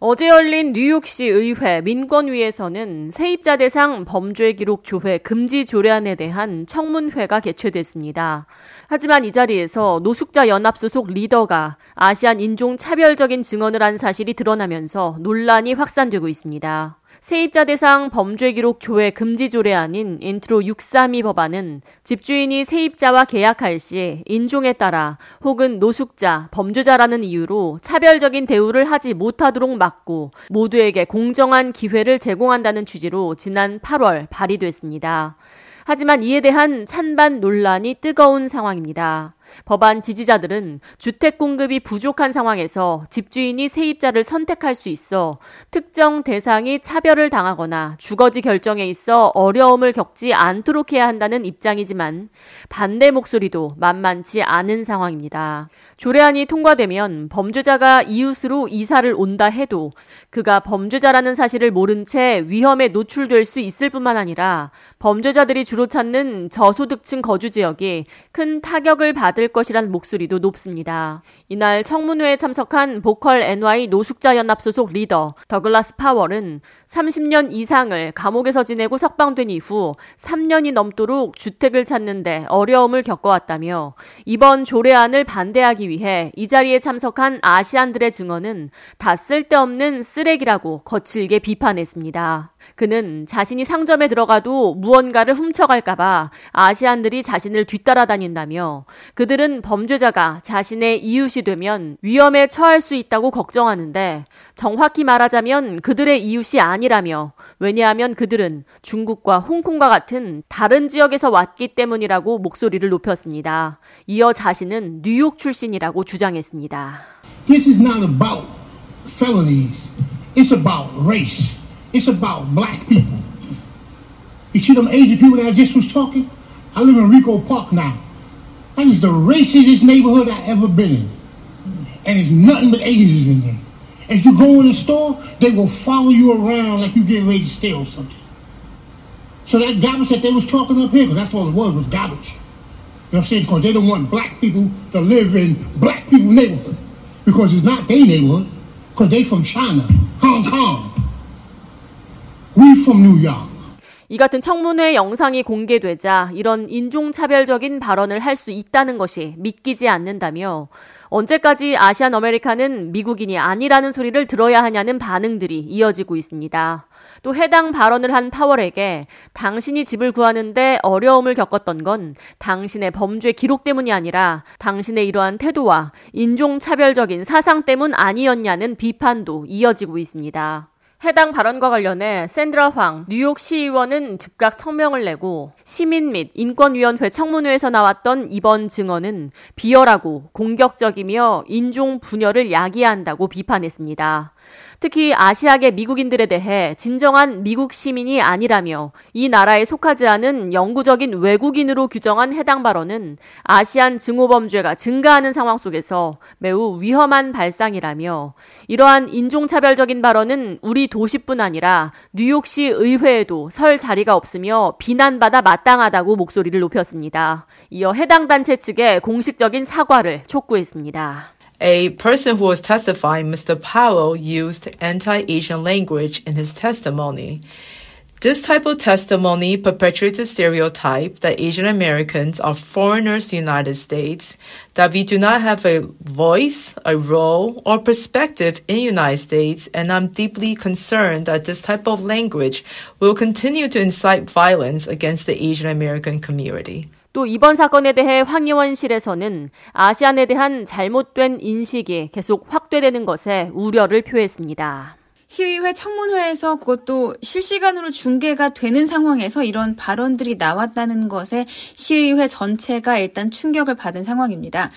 어제 열린 뉴욕시 의회 민권위에서는 세입자 대상 범죄 기록 조회 금지 조례안에 대한 청문회가 개최됐습니다. 하지만 이 자리에서 노숙자 연합 소속 리더가 아시안 인종 차별적인 증언을 한 사실이 드러나면서 논란이 확산되고 있습니다. 세입자 대상 범죄 기록 조회 금지 조례안인 인트로 632 법안은 집주인이 세입자와 계약할 시 인종에 따라 혹은 노숙자, 범죄자라는 이유로 차별적인 대우를 하지 못하도록 막고 모두에게 공정한 기회를 제공한다는 취지로 지난 8월 발의됐습니다. 하지만 이에 대한 찬반 논란이 뜨거운 상황입니다. 법안 지지자들은 주택 공급이 부족한 상황에서 집주인이 세입자를 선택할 수 있어 특정 대상이 차별을 당하거나 주거지 결정에 있어 어려움을 겪지 않도록 해야 한다는 입장이지만 반대 목소리도 만만치 않은 상황입니다. 조례안이 통과되면 범죄자가 이웃으로 이사를 온다 해도 그가 범죄자라는 사실을 모른 채 위험에 노출될 수 있을 뿐만 아니라 범죄자들이 주로 찾는 저소득층 거주 지역이 큰 타격을 받을 것이란 목소리도 높습니다. 이날 청문회에 참석한 보컬 NY 노숙자 연합 소속 리더 더글라스 파월은 30년 이상을 감옥에서 지내고 석방된 이후 3년이 넘도록 주택을 찾는데 어려움을 겪어왔다며 이번 조례안을 반대하기 위해 이 자리에 참석한 아시안들의 증언은 다 쓸데없는 쓰레기라고 거칠게 비판했습니다. 그는 자신이 상점에 들어가도 무언가를 훔쳐갈까봐 아시안들이 자신을 뒤따라다닌다며 그 들은 범죄자가 자신의 이웃이 되면 위험에 처할 수 있다고 걱정하는데 정확히 말하자면 그들의 이웃이 아니라며 왜냐하면 그들은 중국과 홍콩과 같은 다른 지역에서 왔기 때문이라고 목소리를 높였습니다. 이어 자신은 뉴욕 출신이라고 주장했습니다. This is not about felonies. It's about race. It's about black people. You see them Asian people that I just was talking? I live in Rico Park now. That is the racistest neighborhood I ever been in. And it's nothing but Asians in there. As you go in the store, they will follow you around like you getting ready to steal something. So that garbage that they was talking up here, because that's all it was, was garbage. You know what I'm saying? Because they don't want black people to live in black people neighborhood. Because it's not their neighborhood. Because they from China, Hong Kong. We from New York. 이 같은 청문회 영상이 공개되자 이런 인종차별적인 발언을 할 수 있다는 것이 믿기지 않는다며 언제까지 아시안 아메리카는 미국인이 아니라는 소리를 들어야 하냐는 반응들이 이어지고 있습니다. 또 해당 발언을 한 파월에게 당신이 집을 구하는데 어려움을 겪었던 건 당신의 범죄 기록 때문이 아니라 당신의 이러한 태도와 인종차별적인 사상 때문 아니었냐는 비판도 이어지고 있습니다. 해당 발언과 관련해 샌드라 황 뉴욕 시의원은 즉각 성명을 내고 시민 및 인권위원회 청문회에서 나왔던 이번 증언은 비열하고 공격적이며 인종 분열을 야기한다고 비판했습니다. 특히 아시아계 미국인들에 대해 진정한 미국 시민이 아니라며 이 나라에 속하지 않은 영구적인 외국인으로 규정한 해당 발언은 아시안 증오범죄가 증가하는 상황 속에서 매우 위험한 발상이라며 이러한 인종차별적인 발언은 우리 도시뿐 아니라 뉴욕시 의회에도 설 자리가 없으며 비난받아 마땅하다고 목소리를 높였습니다. 이어 해당 단체 측에 공식적인 사과를 촉구했습니다. A person who was testifying, Mr. Powell, used anti Asian language in his testimony. This type of testimony perpetuates a stereotype that Asian Americans are foreigners to the United States, that we do not have a voice, a role, or perspective in the United States, and I'm deeply concerned that this type of language will continue to incite violence against the Asian American community. 또 이번 사건에 대해 황의원실에서는 아시안에 대한 잘못된 인식이 계속 확대되는 것에 우려를 표했습니다. 시의회 청문회에서 그것도 실시간으로 중계가 되는 상황에서 이런 발언들이 나왔다는 것에 시의회 전체가 일단 충격을 받은 상황입니다.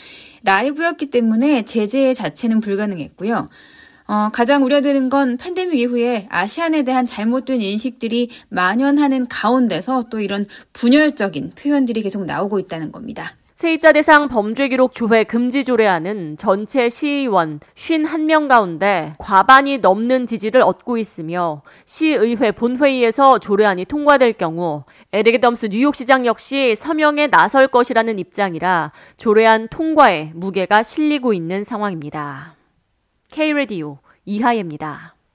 라이브였기 때문에 제재 자체는 불가능했고요. 어, 가장 우려되는 건 팬데믹 이후에 아시안에 대한 잘못된 인식들이 만연하는 가운데서 또 이런 분열적인 표현들이 계속 나오고 있다는 겁니다. 세입자 대상 범죄 기록 조회 금지 조례안은 전체 시의원 51명 가운데 과반이 넘는 지지를 얻고 있으며 시의회 본회의에서 조례안이 통과될 경우 에릭 덤스 뉴욕시장 역시 서명에 나설 것이라는 입장이라 조례안 통과에 무게가 실리고 있는 상황입니다. K-Radio 이하예입니다.